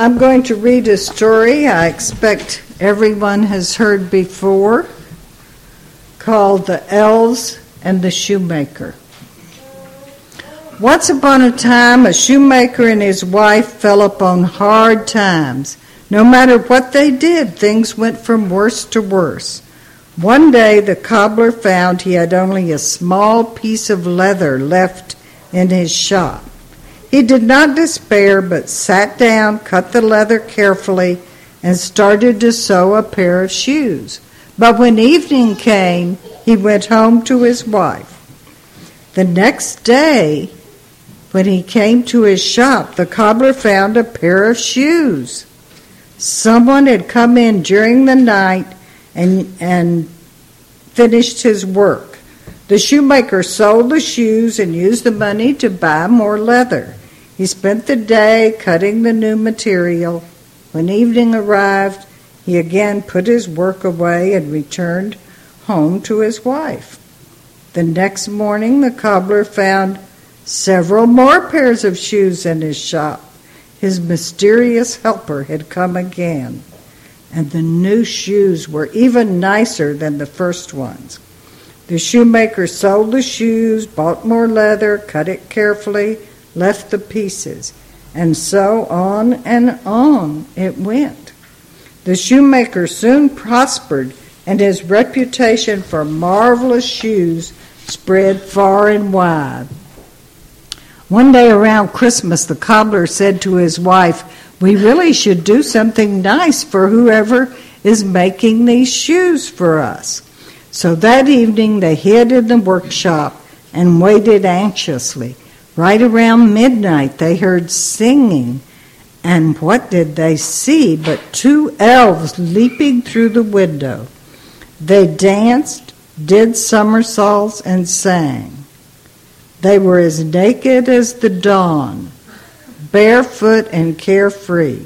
I'm going to read a story I expect everyone has heard before called The Elves and the Shoemaker. Once upon a time, a shoemaker and his wife fell upon hard times. No matter what they did, things went from worse to worse. One day, the cobbler found he had only a small piece of leather left in his shop. He did not despair, but sat down, cut the leather carefully, and started to sew a pair of shoes. But when evening came, he went home to his wife. The next day, when he came to his shop, the cobbler found a pair of shoes. Someone had come in during the night and, and finished his work. The shoemaker sold the shoes and used the money to buy more leather. He spent the day cutting the new material. When evening arrived, he again put his work away and returned home to his wife. The next morning, the cobbler found several more pairs of shoes in his shop. His mysterious helper had come again, and the new shoes were even nicer than the first ones. The shoemaker sold the shoes, bought more leather, cut it carefully, left the pieces, and so on and on it went. The shoemaker soon prospered, and his reputation for marvelous shoes spread far and wide. One day around Christmas, the cobbler said to his wife, We really should do something nice for whoever is making these shoes for us. So that evening they hid in the workshop and waited anxiously. Right around midnight, they heard singing. And what did they see but two elves leaping through the window? They danced, did somersaults, and sang. They were as naked as the dawn, barefoot and carefree.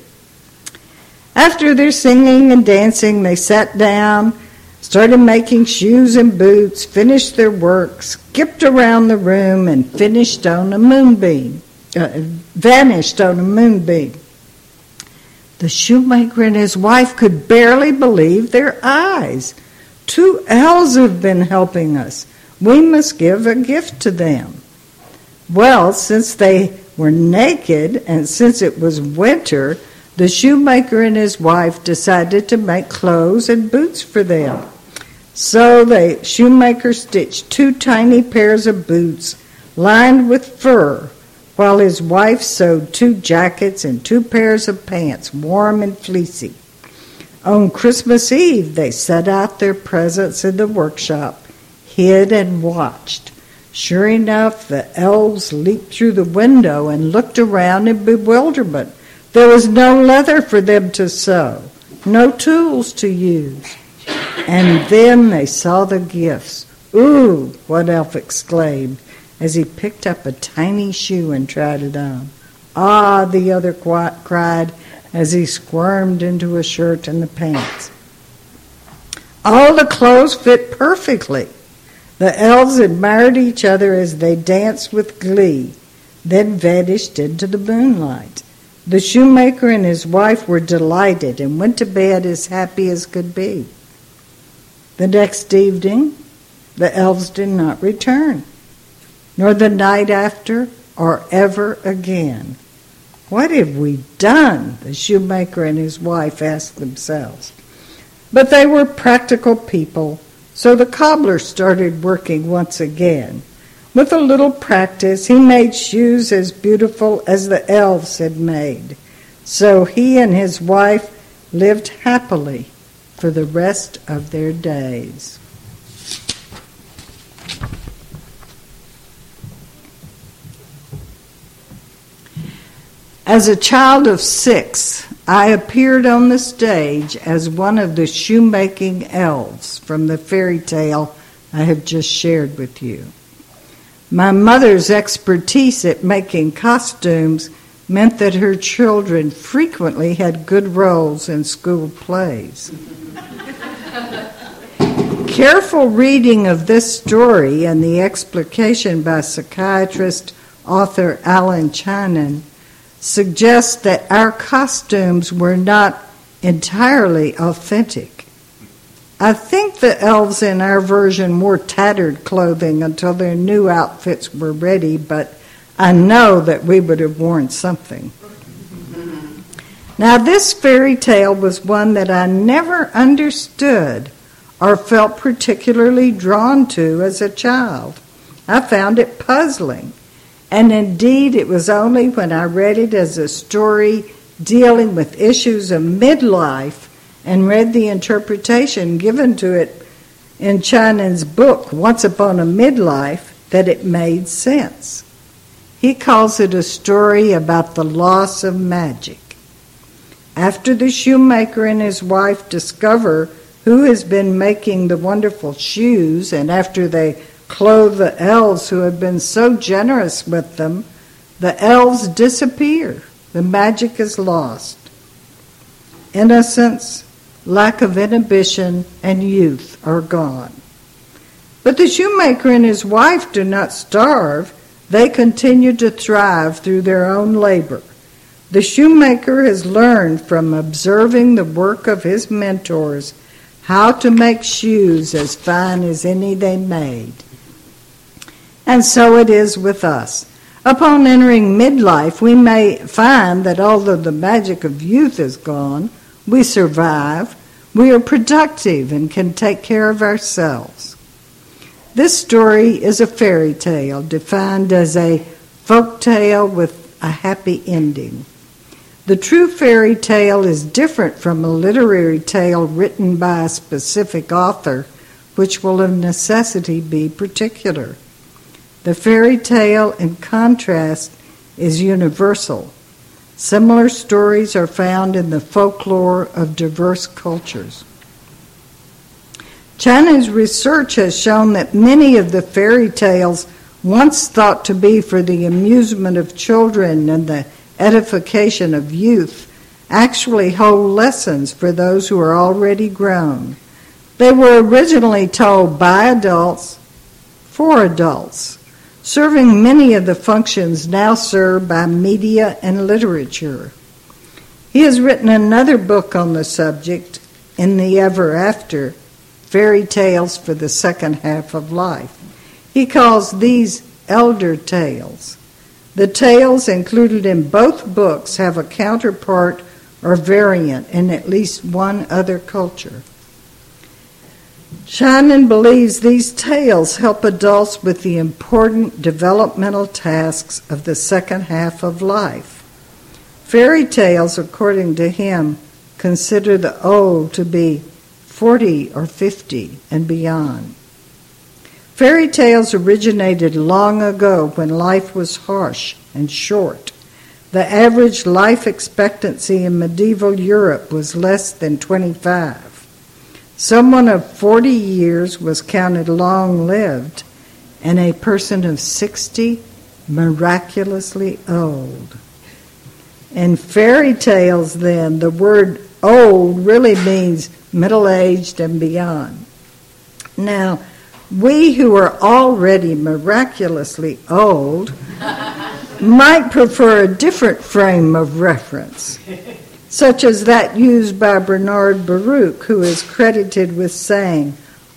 After their singing and dancing, they sat down started making shoes and boots, finished their work, skipped around the room, and finished on a moonbeam, uh, vanished on a moonbeam. The shoemaker and his wife could barely believe their eyes. Two elves have been helping us. We must give a gift to them. Well, since they were naked and since it was winter, the shoemaker and his wife decided to make clothes and boots for them. So the shoemaker stitched two tiny pairs of boots lined with fur, while his wife sewed two jackets and two pairs of pants, warm and fleecy. On Christmas Eve, they set out their presents in the workshop, hid and watched. Sure enough, the elves leaped through the window and looked around in bewilderment. There was no leather for them to sew, no tools to use. And then they saw the gifts. Ooh, one elf exclaimed as he picked up a tiny shoe and tried it on. Ah, the other cried as he squirmed into a shirt and the pants. All the clothes fit perfectly. The elves admired each other as they danced with glee, then vanished into the moonlight. The shoemaker and his wife were delighted and went to bed as happy as could be. The next evening, the elves did not return, nor the night after, or ever again. What have we done? The shoemaker and his wife asked themselves. But they were practical people, so the cobbler started working once again. With a little practice, he made shoes as beautiful as the elves had made. So he and his wife lived happily for the rest of their days. As a child of six, I appeared on the stage as one of the shoemaking elves from the fairy tale I have just shared with you. My mother's expertise at making costumes meant that her children frequently had good roles in school plays. Careful reading of this story and the explication by psychiatrist author Allan Chinen suggests that our costumes were not entirely authentic. I think the elves in our version wore tattered clothing until their new outfits were ready, but I know that we would have worn something. Now, this fairy tale was one that I never understood or felt particularly drawn to as a child. I found it puzzling. And indeed, it was only when I read it as a story dealing with issues of midlife and read the interpretation given to it in Chinen's book, Once Upon a Midlife, that it made sense. He calls it a story about the loss of magic. After the shoemaker and his wife discover who has been making the wonderful shoes, and after they clothe the elves who have been so generous with them, the elves disappear. The magic is lost. Innocence, lack of inhibition, and youth are gone. But the shoemaker and his wife do not starve. They continue to thrive through their own labor. The shoemaker has learned from observing the work of his mentors how to make shoes as fine as any they made. And so it is with us. Upon entering midlife, we may find that although the magic of youth is gone, we survive, we are productive, and can take care of ourselves. This story is a fairy tale defined as a folk tale with a happy ending. The true fairy tale is different from a literary tale written by a specific author, which will of necessity be particular. The fairy tale, in contrast, is universal. Similar stories are found in the folklore of diverse cultures. Chinen's research has shown that many of the fairy tales, once thought to be for the amusement of children and the edification of youth actually hold lessons for those who are already grown. They were originally told by adults for adults, serving many of the functions now served by media and literature. He has written another book on the subject, In the Ever After Fairy Tales for the Second Half of Life. He calls these elder tales. The tales included in both books have a counterpart or variant in at least one other culture. Chinen believes these tales help adults with the important developmental tasks of the second half of life. Fairy tales, according to him, consider the old to be 40 or 50 and beyond. Fairy tales originated long ago when life was harsh and short. The average life expectancy in medieval Europe was less than 25. Someone of 40 years was counted long lived, and a person of 60 miraculously old. In fairy tales, then, the word old really means middle aged and beyond. Now, we who are already miraculously old might prefer a different frame of reference, such as that used by Bernard Baruch, who is credited with saying,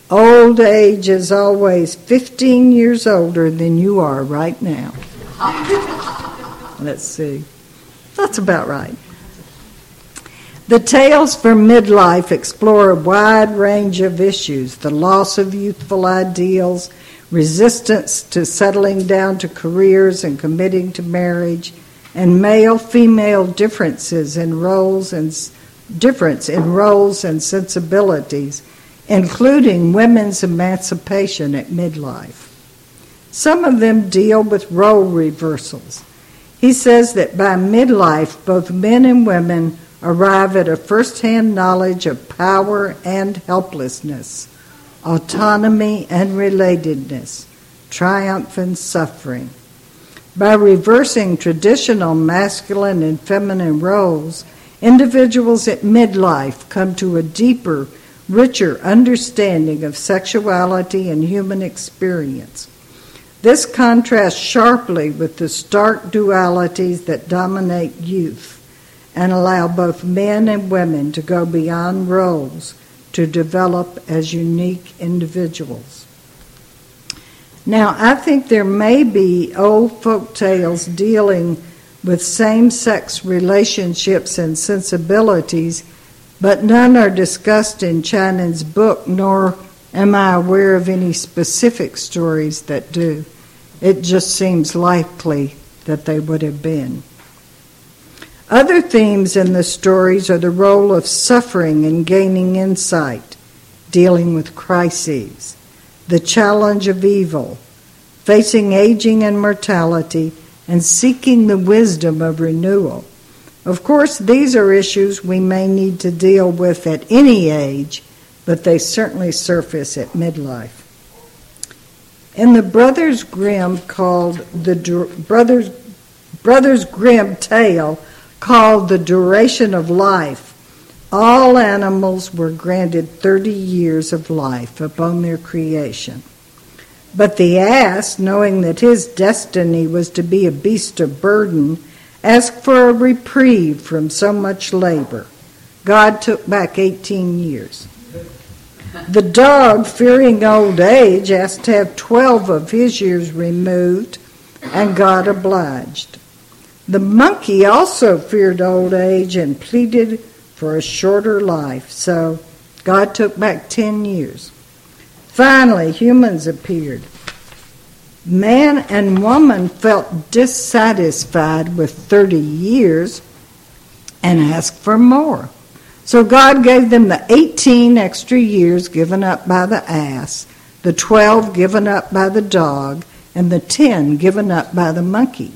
Old age is always 15 years older than you are right now. Let's see. That's about right. The Tales for Midlife explore a wide range of issues the loss of youthful ideals, resistance to settling down to careers and committing to marriage, and male female differences in roles and difference in roles and sensibilities, including women's emancipation at midlife. Some of them deal with role reversals. He says that by midlife, both men and women arrive at a first hand knowledge of power and helplessness, autonomy and relatedness, triumph and suffering. By reversing traditional masculine and feminine roles, individuals at midlife come to a deeper, richer understanding of sexuality and human experience. This contrasts sharply with the stark dualities that dominate youth and allow both men and women to go beyond roles to develop as unique individuals. Now, I think there may be old folk tales dealing with same sex relationships and sensibilities, but none are discussed in Chinen's book, nor am I aware of any specific stories that do. It just seems likely that they would have been. Other themes in the stories are the role of suffering in gaining insight, dealing with crises, the challenge of evil, facing aging and mortality, and seeking the wisdom of renewal. Of course, these are issues we may need to deal with at any age, but they certainly surface at midlife. In the Brothers Grimm called the Brothers Brothers Grimm tale called the duration of life, all animals were granted 30 years of life upon their creation. But the ass, knowing that his destiny was to be a beast of burden, asked for a reprieve from so much labor. God took back 18 years. The dog, fearing old age, asked to have 12 of his years removed, and God obliged. The monkey also feared old age and pleaded for a shorter life, so God took back 10 years. Finally, humans appeared. Man and woman felt dissatisfied with 30 years and asked for more. So God gave them the 18 extra years given up by the ass, the 12 given up by the dog, and the 10 given up by the monkey.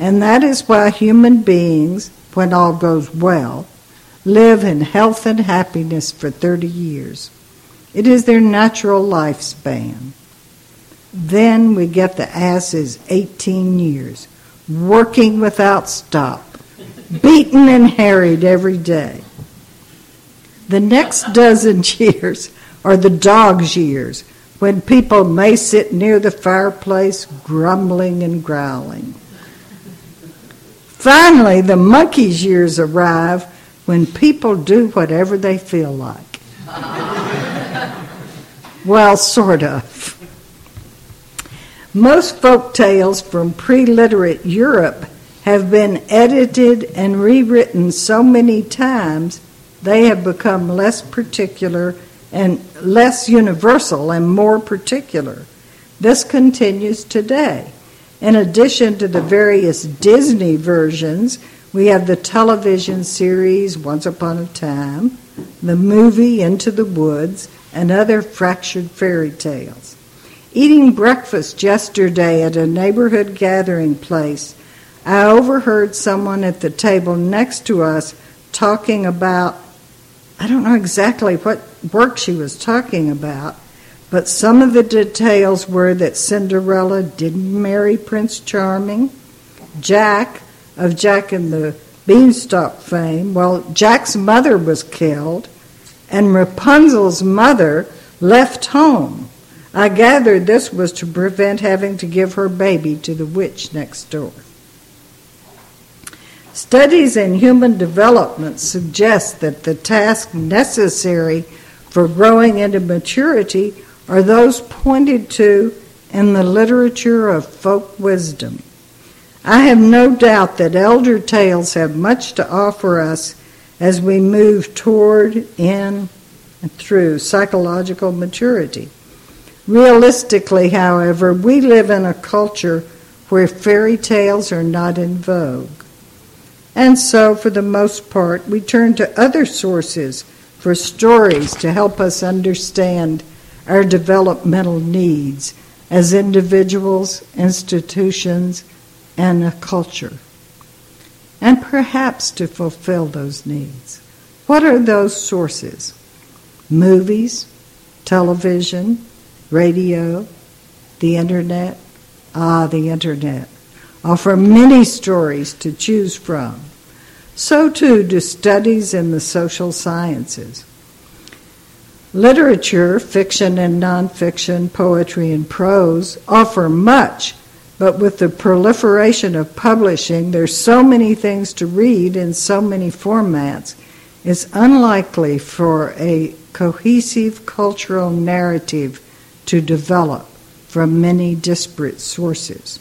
And that is why human beings, when all goes well, live in health and happiness for 30 years. It is their natural lifespan. Then we get the asses 18 years, working without stop, beaten and harried every day. The next dozen years are the dog's years, when people may sit near the fireplace grumbling and growling. Finally, the monkey's years arrive when people do whatever they feel like. well, sort of. Most folk tales from pre literate Europe have been edited and rewritten so many times they have become less particular and less universal and more particular. This continues today. In addition to the various Disney versions, we have the television series Once Upon a Time, the movie Into the Woods, and other fractured fairy tales. Eating breakfast yesterday at a neighborhood gathering place, I overheard someone at the table next to us talking about, I don't know exactly what work she was talking about, but some of the details were that Cinderella didn't marry Prince Charming. Jack, of Jack and the Beanstalk fame, well, Jack's mother was killed, and Rapunzel's mother left home. I gathered this was to prevent having to give her baby to the witch next door. Studies in human development suggest that the tasks necessary for growing into maturity are those pointed to in the literature of folk wisdom. I have no doubt that elder tales have much to offer us as we move toward, in, and through psychological maturity. Realistically, however, we live in a culture where fairy tales are not in vogue. And so, for the most part, we turn to other sources for stories to help us understand our developmental needs as individuals, institutions, and a culture. And perhaps to fulfill those needs. What are those sources? Movies, television, radio, the internet? Ah, the internet offer many stories to choose from. So too do studies in the social sciences. Literature, fiction and nonfiction, poetry and prose, offer much, but with the proliferation of publishing, there's so many things to read in so many formats, it's unlikely for a cohesive cultural narrative to develop from many disparate sources.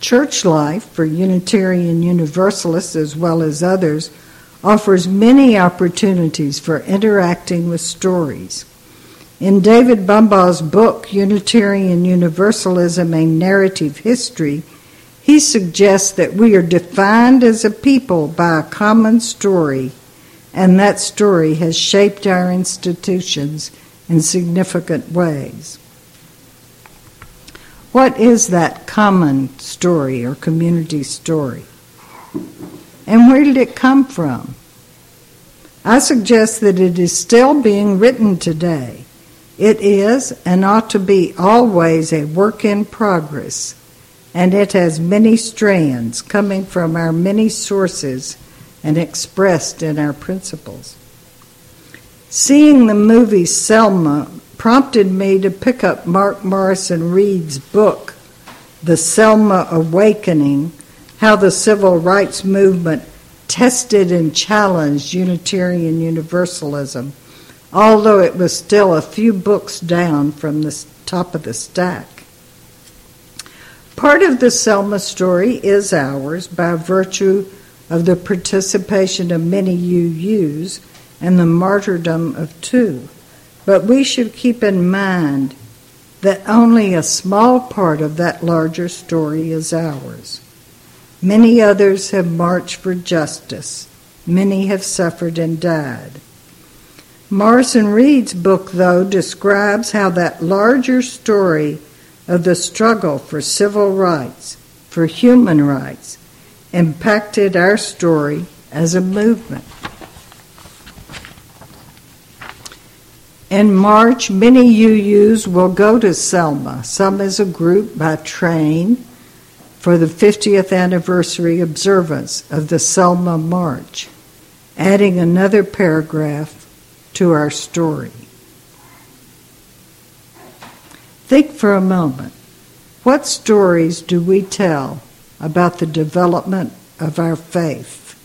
Church life for Unitarian Universalists as well as others offers many opportunities for interacting with stories. In David Bumbaugh's book, Unitarian Universalism A Narrative History, he suggests that we are defined as a people by a common story, and that story has shaped our institutions in significant ways. What is that common story or community story? And where did it come from? I suggest that it is still being written today. It is and ought to be always a work in progress, and it has many strands coming from our many sources and expressed in our principles. Seeing the movie Selma prompted me to pick up Mark Morrison Reed's book, The Selma Awakening how the civil rights movement tested and challenged Unitarian Universalism, although it was still a few books down from the top of the stack. Part of the Selma story is ours by virtue of the participation of many UUs and the martyrdom of two. But we should keep in mind that only a small part of that larger story is ours. Many others have marched for justice. Many have suffered and died. Morrison Reed's book, though, describes how that larger story of the struggle for civil rights, for human rights, impacted our story as a movement. In March, many UUs will go to Selma, some as a group by train, for the 50th anniversary observance of the Selma March, adding another paragraph to our story. Think for a moment what stories do we tell about the development of our faith?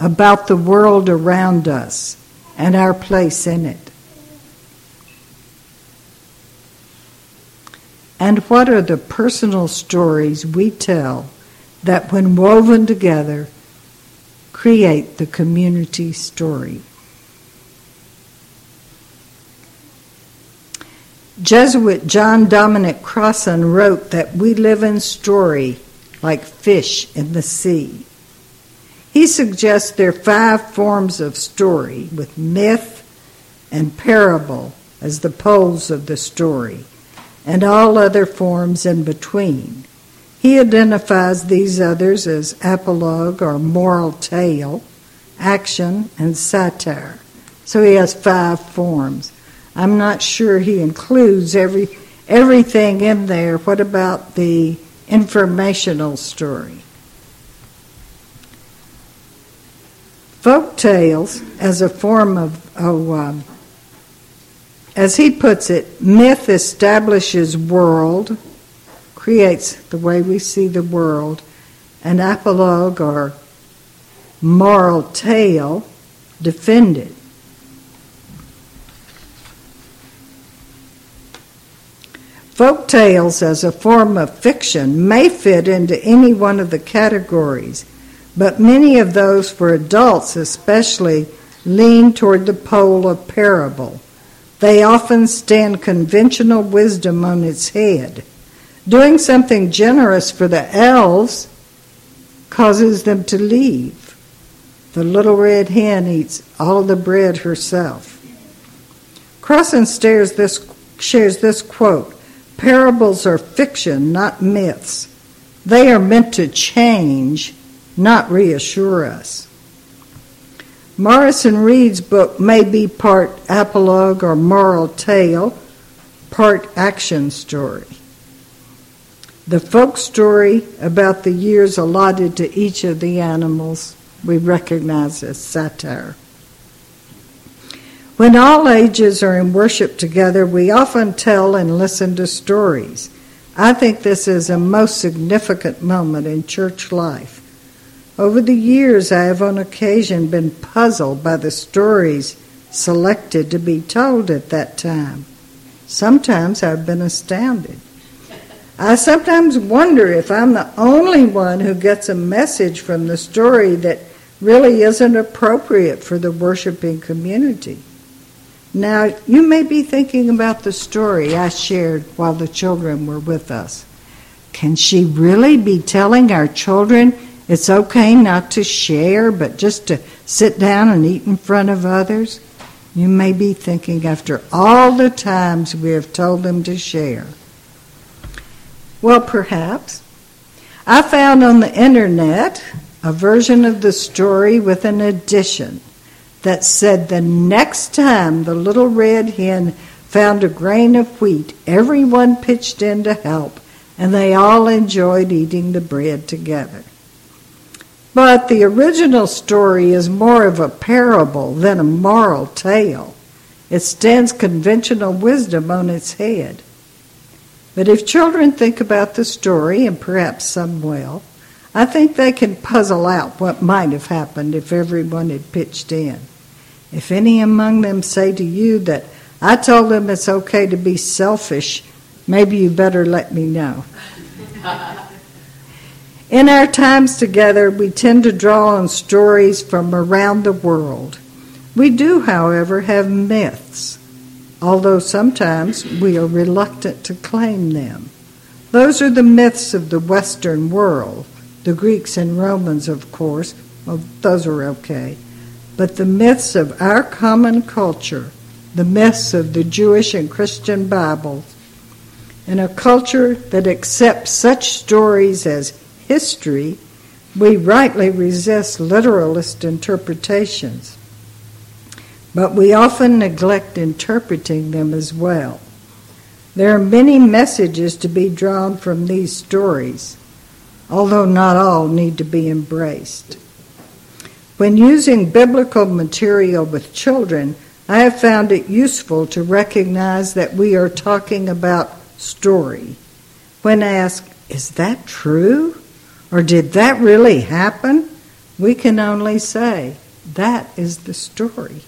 About the world around us and our place in it? And what are the personal stories we tell that, when woven together, create the community story? Jesuit John Dominic Crossan wrote that we live in story like fish in the sea. He suggests there are five forms of story, with myth and parable as the poles of the story and all other forms in between. He identifies these others as apologue or moral tale, action, and satire. So he has five forms. I'm not sure he includes every everything in there. What about the informational story? Folk tales as a form of oh, as he puts it, myth establishes world, creates the way we see the world, and apologue or moral tale defended. Folk tales as a form of fiction may fit into any one of the categories, but many of those for adults especially lean toward the pole of parable. They often stand conventional wisdom on its head. Doing something generous for the elves causes them to leave. The little red hen eats all the bread herself. Crossan this, shares this quote Parables are fiction, not myths. They are meant to change, not reassure us. Morrison Reed's book may be part apologue or moral tale, part action story. The folk story about the years allotted to each of the animals we recognize as satire. When all ages are in worship together, we often tell and listen to stories. I think this is a most significant moment in church life. Over the years, I have on occasion been puzzled by the stories selected to be told at that time. Sometimes I've been astounded. I sometimes wonder if I'm the only one who gets a message from the story that really isn't appropriate for the worshiping community. Now, you may be thinking about the story I shared while the children were with us. Can she really be telling our children it's okay not to share, but just to sit down and eat in front of others? You may be thinking after all the times we have told them to share. Well, perhaps. I found on the internet a version of the story with an addition that said the next time the little red hen found a grain of wheat, everyone pitched in to help, and they all enjoyed eating the bread together. But the original story is more of a parable than a moral tale. It stands conventional wisdom on its head. But if children think about the story, and perhaps some will, I think they can puzzle out what might have happened if everyone had pitched in. If any among them say to you that I told them it's okay to be selfish, maybe you better let me know. In our times together, we tend to draw on stories from around the world. We do, however, have myths, although sometimes we are reluctant to claim them. Those are the myths of the Western world. The Greeks and Romans, of course, well, those are okay but the myths of our common culture, the myths of the Jewish and Christian Bibles, in a culture that accepts such stories as history, we rightly resist literalist interpretations. But we often neglect interpreting them as well. There are many messages to be drawn from these stories, although not all need to be embraced. When using biblical material with children, I have found it useful to recognize that we are talking about story. When asked, is that true? Or did that really happen? We can only say, that is the story.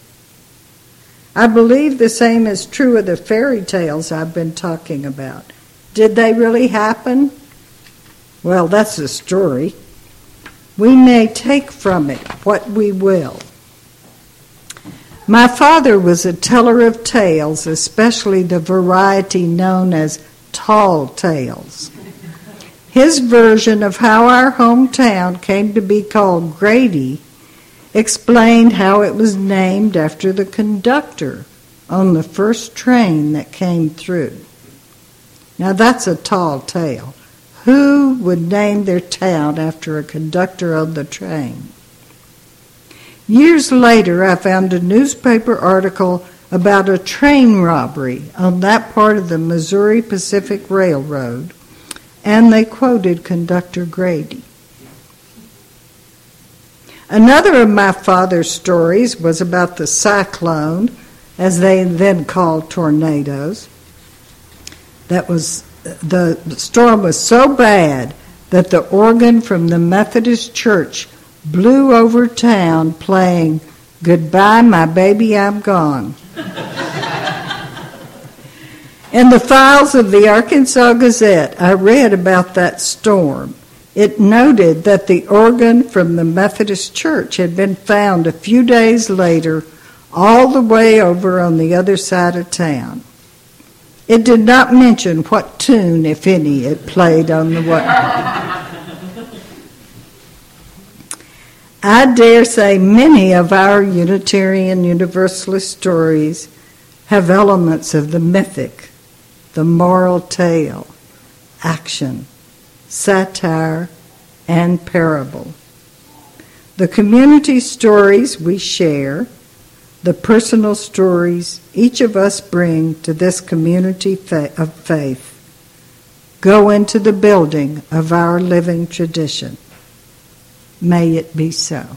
I believe the same is true of the fairy tales I've been talking about. Did they really happen? Well, that's the story. We may take from it what we will. My father was a teller of tales, especially the variety known as tall tales. His version of how our hometown came to be called Grady explained how it was named after the conductor on the first train that came through. Now that's a tall tale. Who would name their town after a conductor on the train? Years later, I found a newspaper article about a train robbery on that part of the Missouri Pacific Railroad, and they quoted conductor Grady. Another of my father's stories was about the cyclone, as they then called tornadoes, that was the storm was so bad that the organ from the Methodist church blew over town playing Goodbye, My Baby, I'm Gone. In the files of the Arkansas Gazette, I read about that storm. It noted that the organ from the Methodist church had been found a few days later all the way over on the other side of town. It did not mention what tune, if any, it played on the way. I dare say many of our Unitarian Universalist stories have elements of the mythic, the moral tale, action, satire, and parable. The community stories we share the personal stories each of us bring to this community of faith go into the building of our living tradition. May it be so.